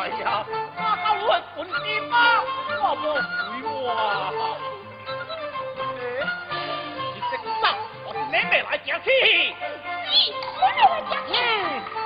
哎呀我不行吗我不回我你这个我没脸来讲嘿你我来讲嘿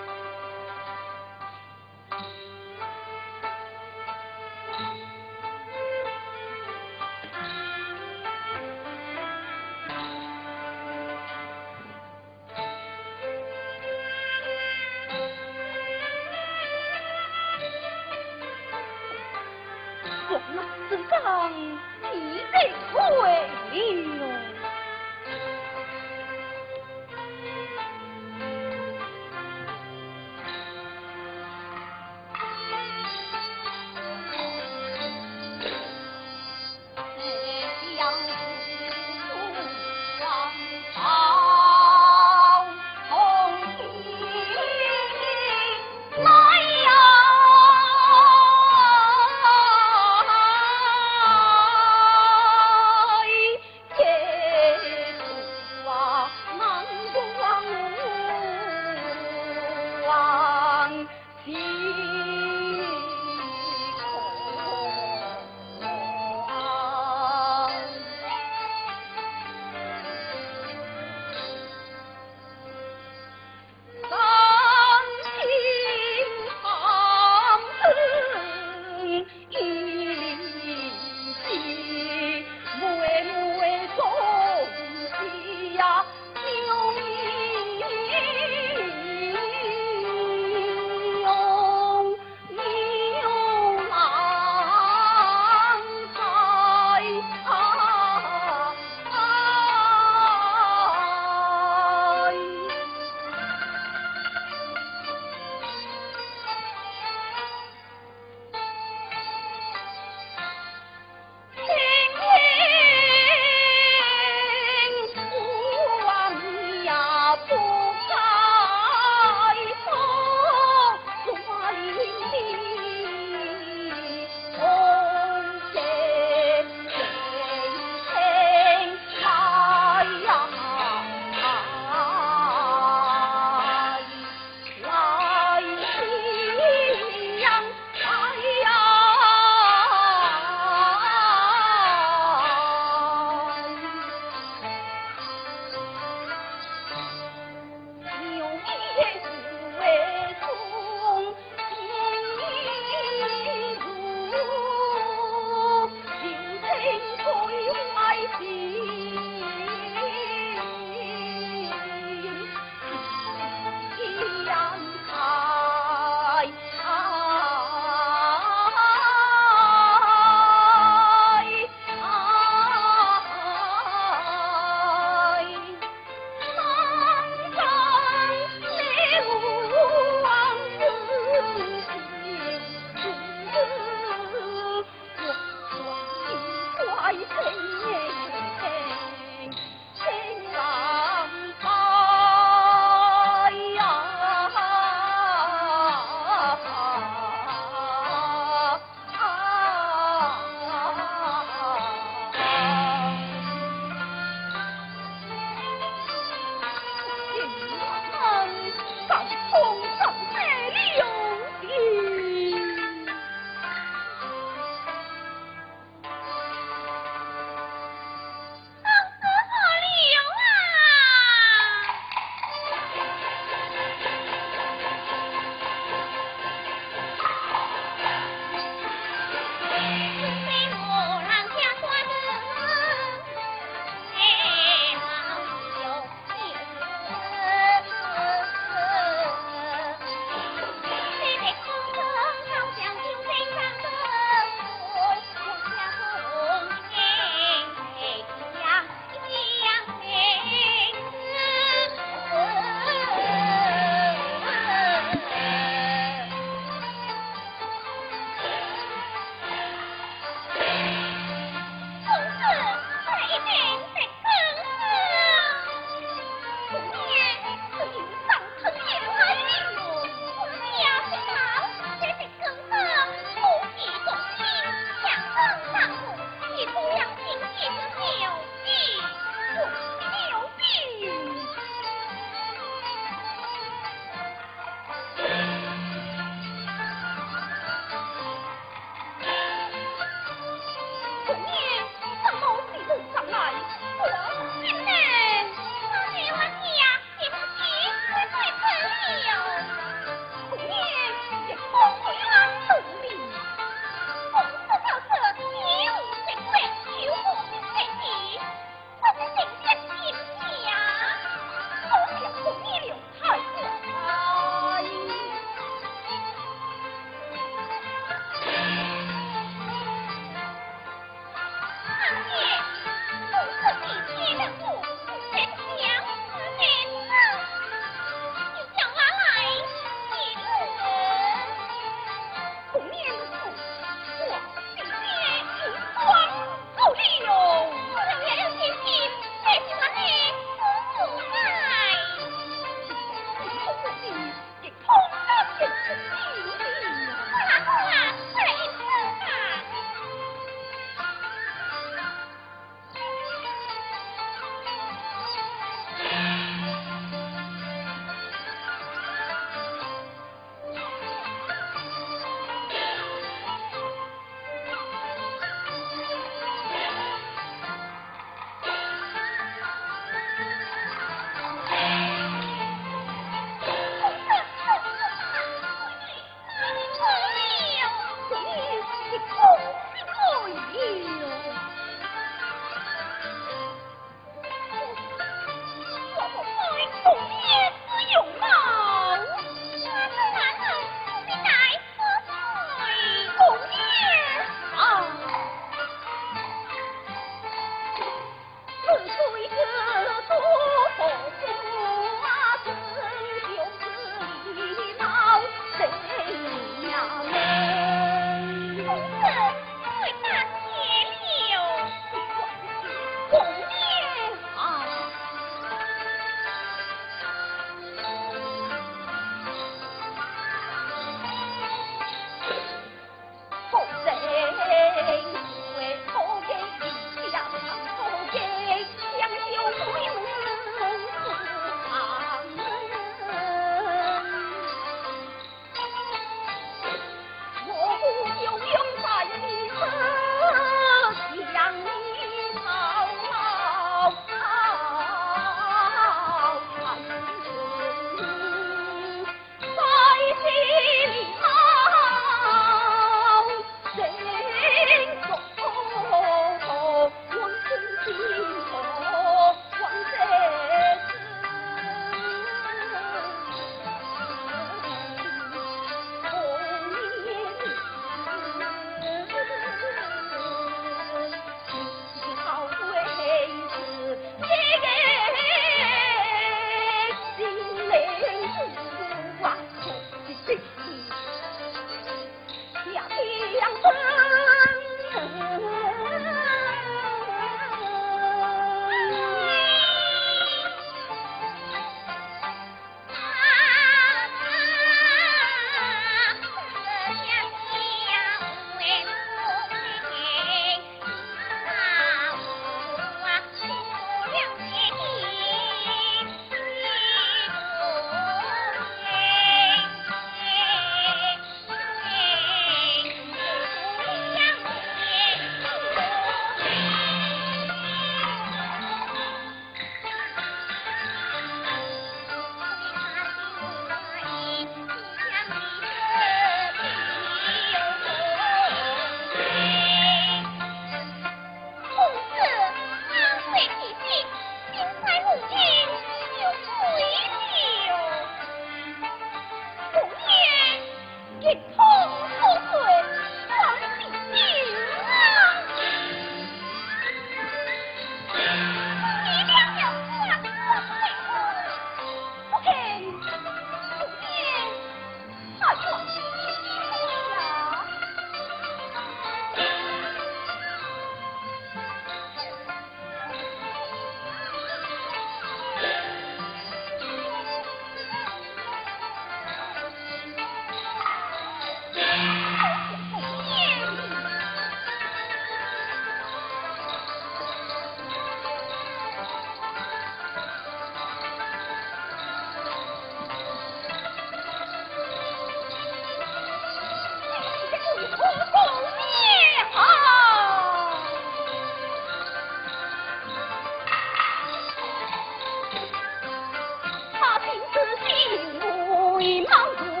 心思心无一毛骨。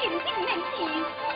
请定内请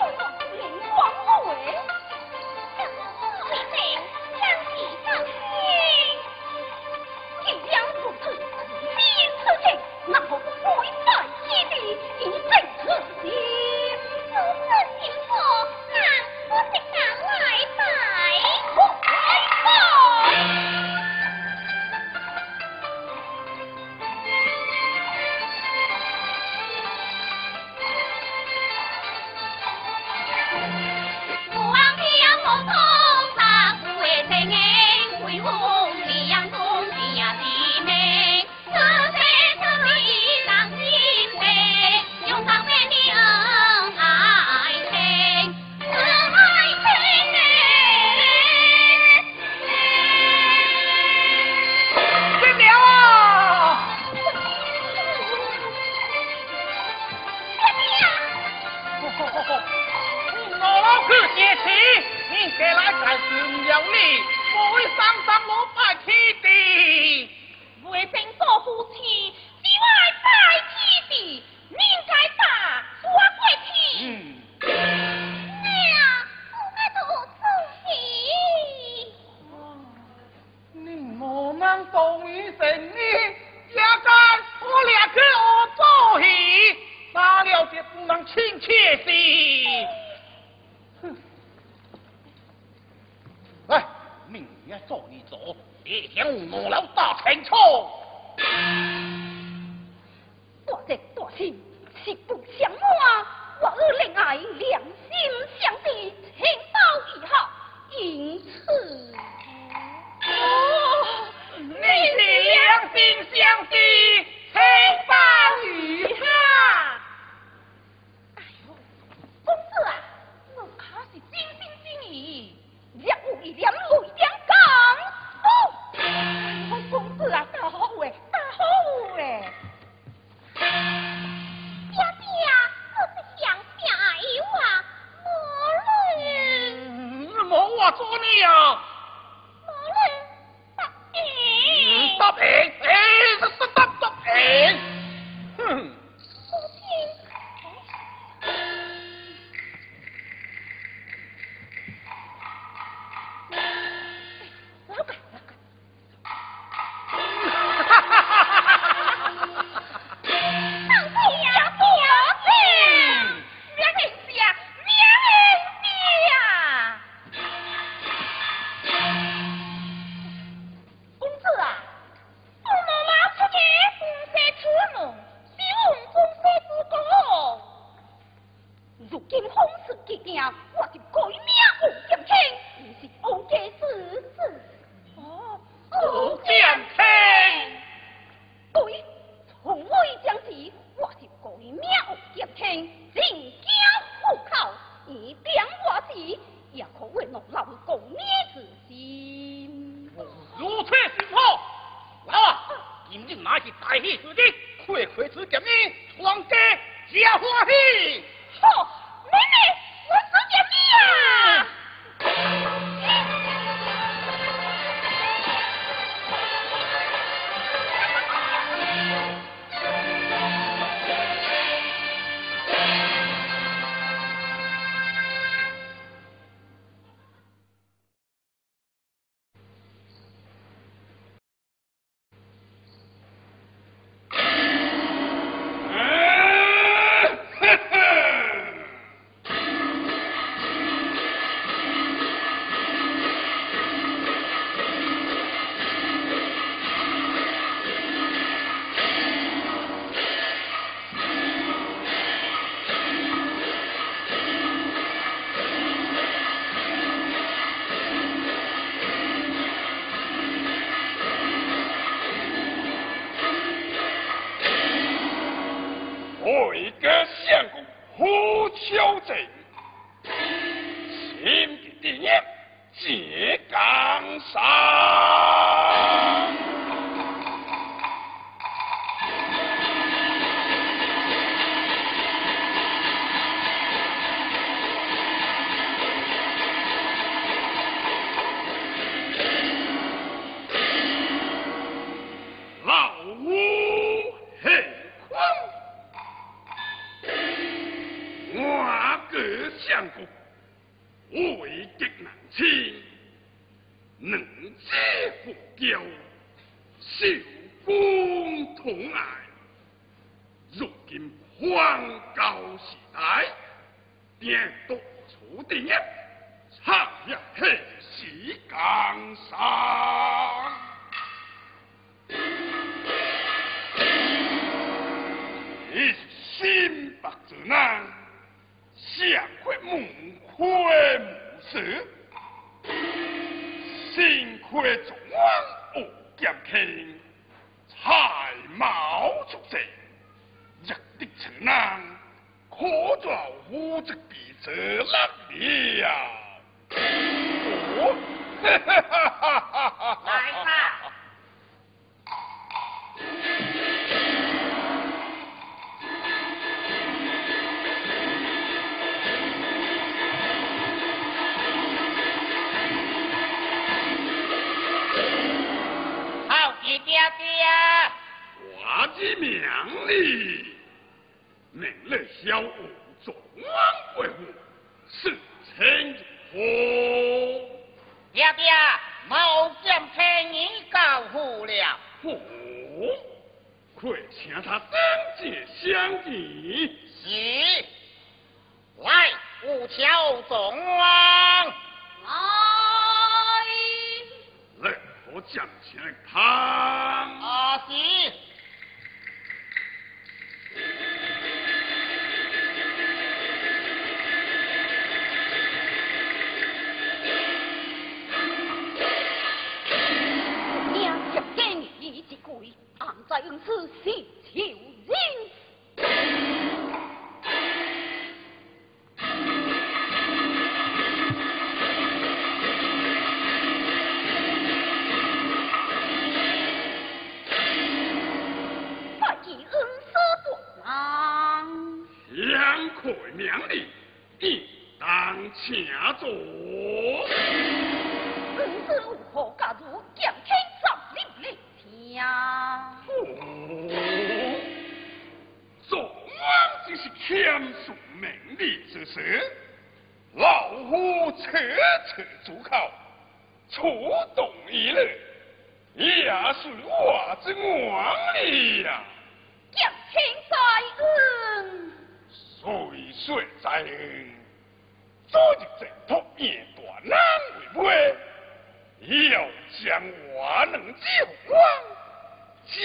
将东夷神女也该我给我做戏，哪了解不能亲切些？来，明天坐一坐，别向我老大陈错。多谢多谢，实不相瞒，我与令爱两心相比，情报以后，因此。兵相敌，黑暴雨下。哎呦，公子啊，我可是真心真意，若有一点泪点讲，哦，公子啊，大好话，大好话。做你、啊！为家相公何秋者，心地定念，解江山。公同爱。如今荒高时代，颠倒处定业，差也气死江山。你是心白之男，相亏门亏无事，心亏众王不剑卿，才貌出色。日的此男，可做无职比者难了。哦，哈哈哈哈哈哈！来吧。王就是欠属名利之事，老夫彻彻主考，触动一日，也是我之王力呀。剑天在恩，岁岁在恩，昨日正托夜断难为媒，要将我能救光。皆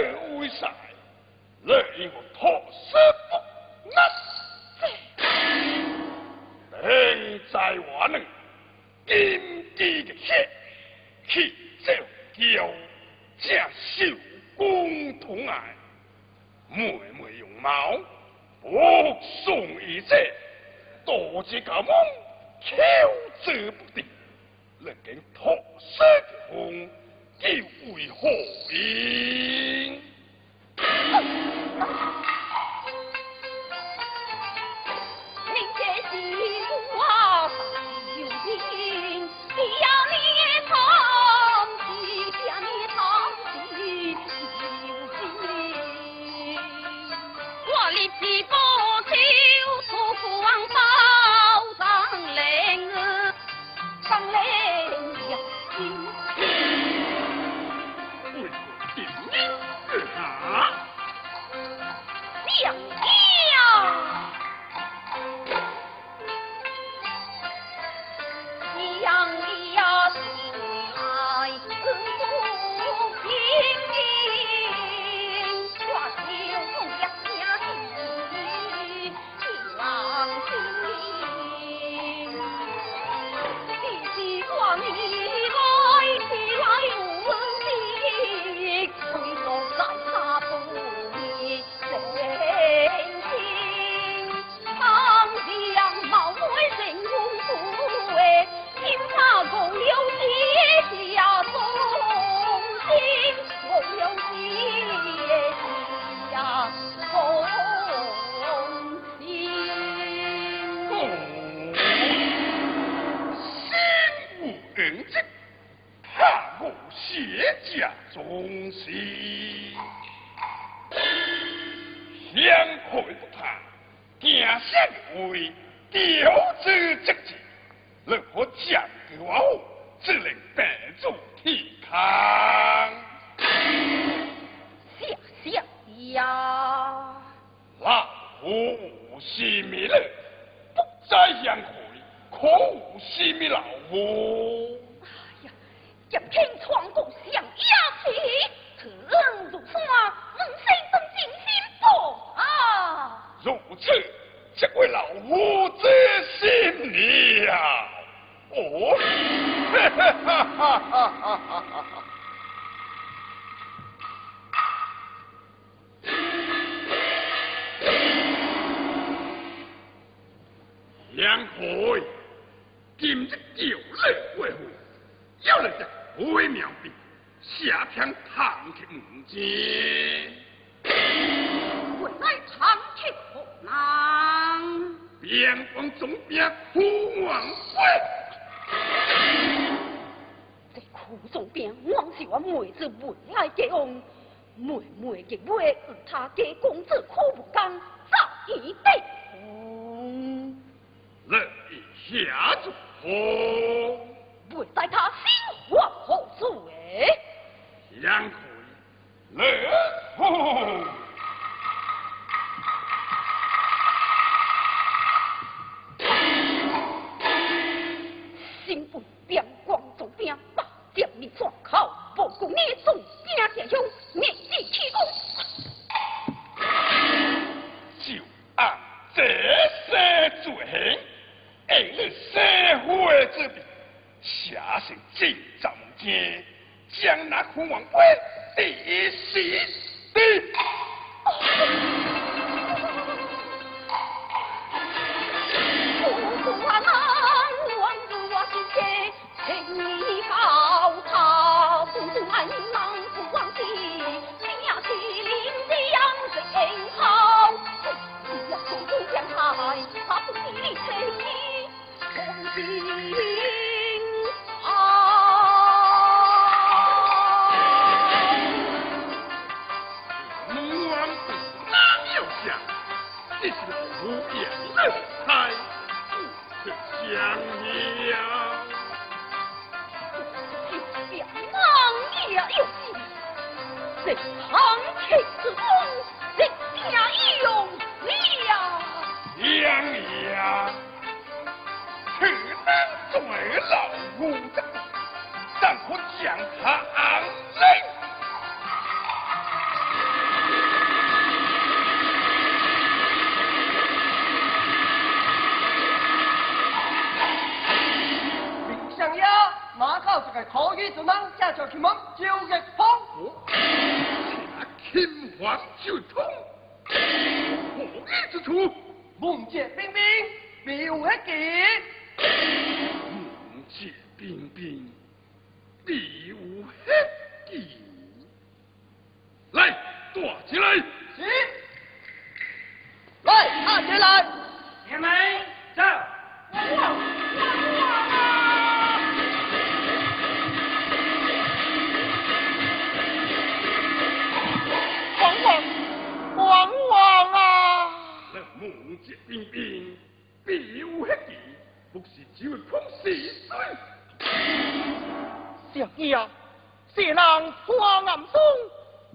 人为善，乐因我托师不难。等在我能金鸡的血，气走娇，加秀共同爱，妹妹容貌，不送一者，多几个梦，求之不得，能跟托师风。又为何因？您 你呀，哦，哈哈哈哈哈哈！魁，今日叫你归去，要来个飞苗兵，下堂唐天子，我来唐去可难。边关总兵胡王辉，这苦中兵往是我妹子未来结王，妹妹的妹与他家公子苦不甘，早已被红。乐意下主何？未在他心怀何罪？杨奎，乐红。心不边光中兵，八将你转口，不顾你总兵弟兄，面地起功。就按这些罪行，为了社会之弊，下成进藏间，将那虎王辉第死。明明必有迄计，不是只会碰死水。谁弟啊，这人双眼松，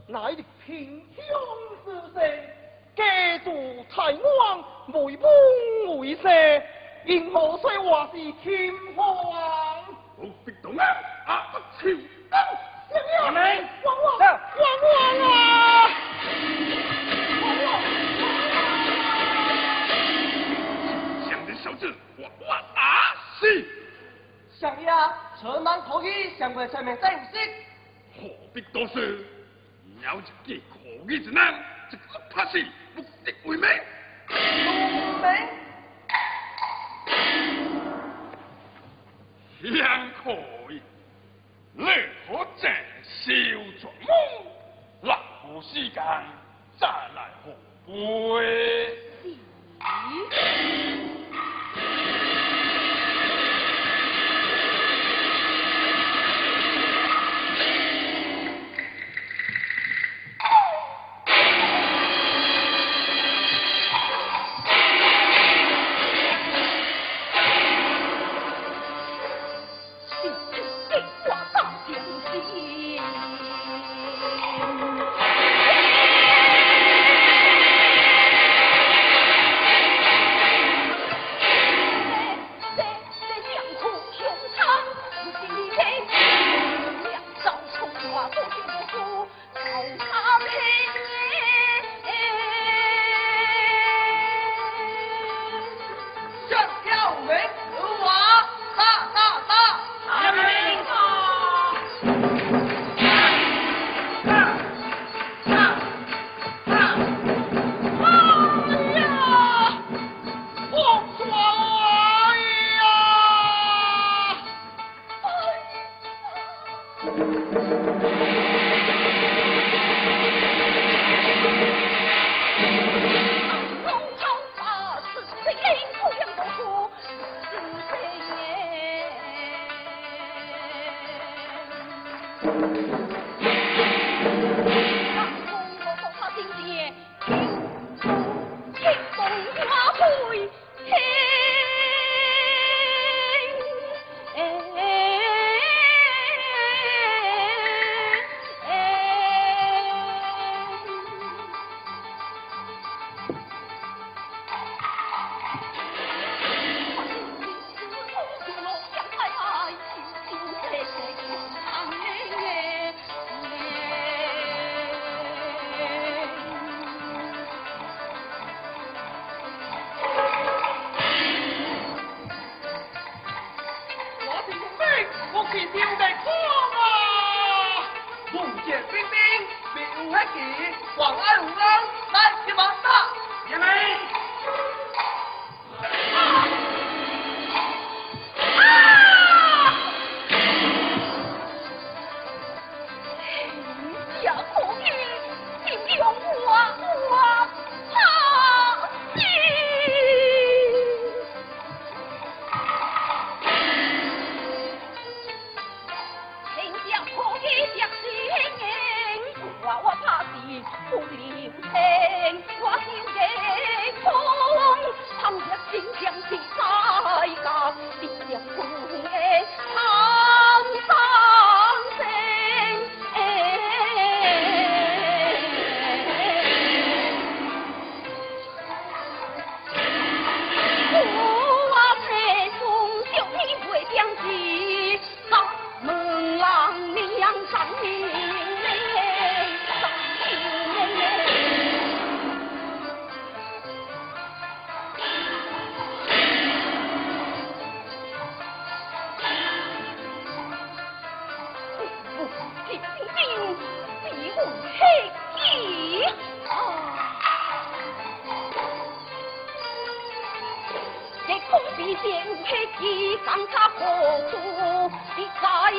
乃是平乡之士，家住台安，为本为世，因何说我是天皇？我不啊，啊，臭灯，王王，王王啊，啊，是。上爷，全人可以上过下面再唔识。何必多事？有一件可以之难，一个怕死，不的为咩？目的咩？两可以，你可正笑作梦，浪费时间再来喝杯。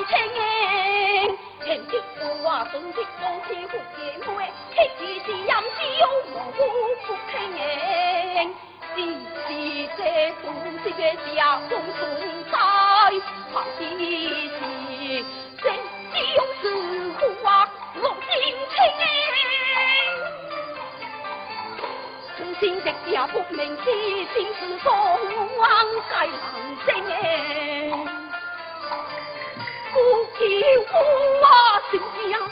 清哎，平的歌啊，送的歌，千呼万唤，乞的是音笑，望不轻哎。一时的东一时的下，匆匆带，怕的是真，只是呼唤，望见清哎。从先的下不明天，心事中啊，该望清。你我心焦。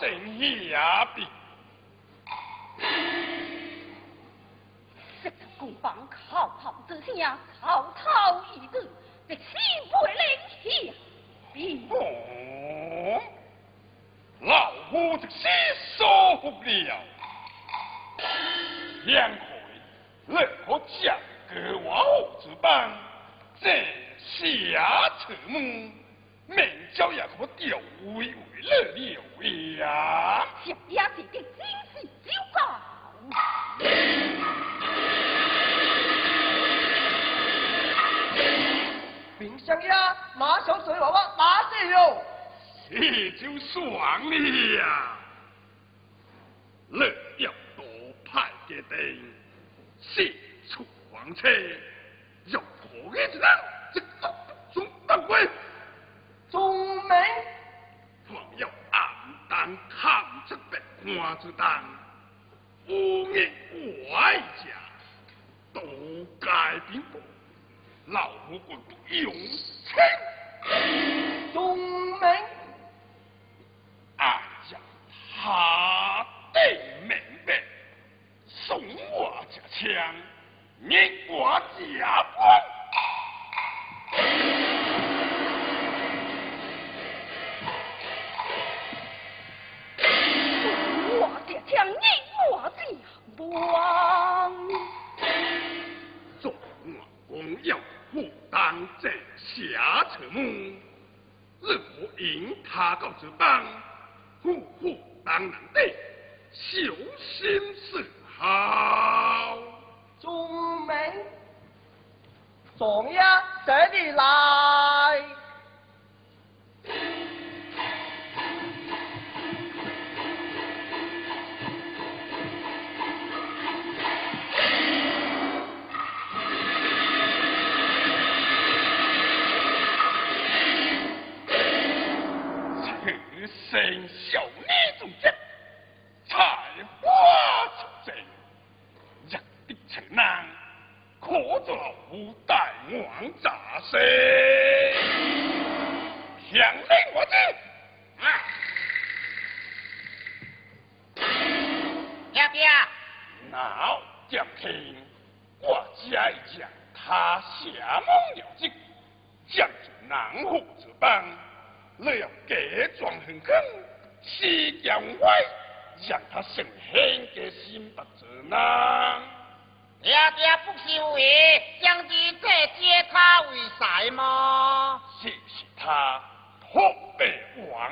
正义阿比这个攻防靠炮则信仰操一个这心不灵气并老夫子吸受不了。两国何家给王子办这下沉明朝也可调回回来了呀！这也是个惊喜酒糕。冰箱呀，马小水娃娃，马上哟！这就爽了呀，乐要多派点兵，四处狂车，有何意思呢？这个中当官。中明，还要暗当看这白看子当，污蔑外家，都该兵部，老夫官不用情。中明，俺将他的明白，送我这枪，免我家官。他国之邦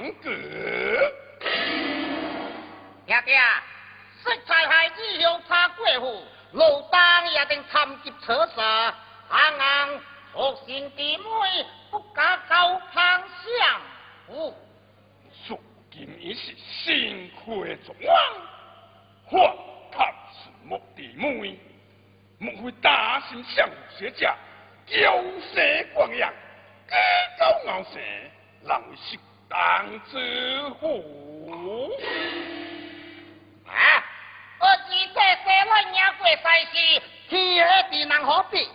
王阁。爹爹，色彩孩子向他过户，路当也定参及车色，安安学 sinh 弟妹不敢高攀相夫。如今已是新亏状王，还看是目弟妹，莫非大心相学家，骄舌光阳，高傲舌，让适当之福。啊！我知这些人也过世时，天下地人何必？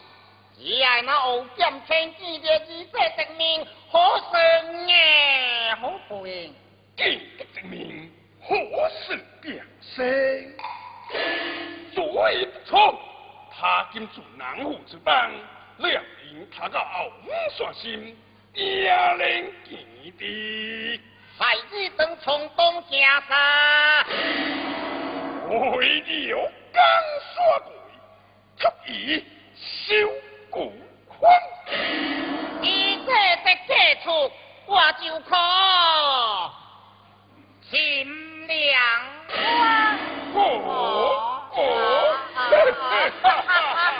只爱那傲剑千金的二世证明，可胜也好背。见得证明何事表示？所以不错，他今住南湖之邦，两因他个后五煞心，也能见地。海子登从东下山，为了江山贵，却以修骨宽。一切在这处，我就靠心凉。哦，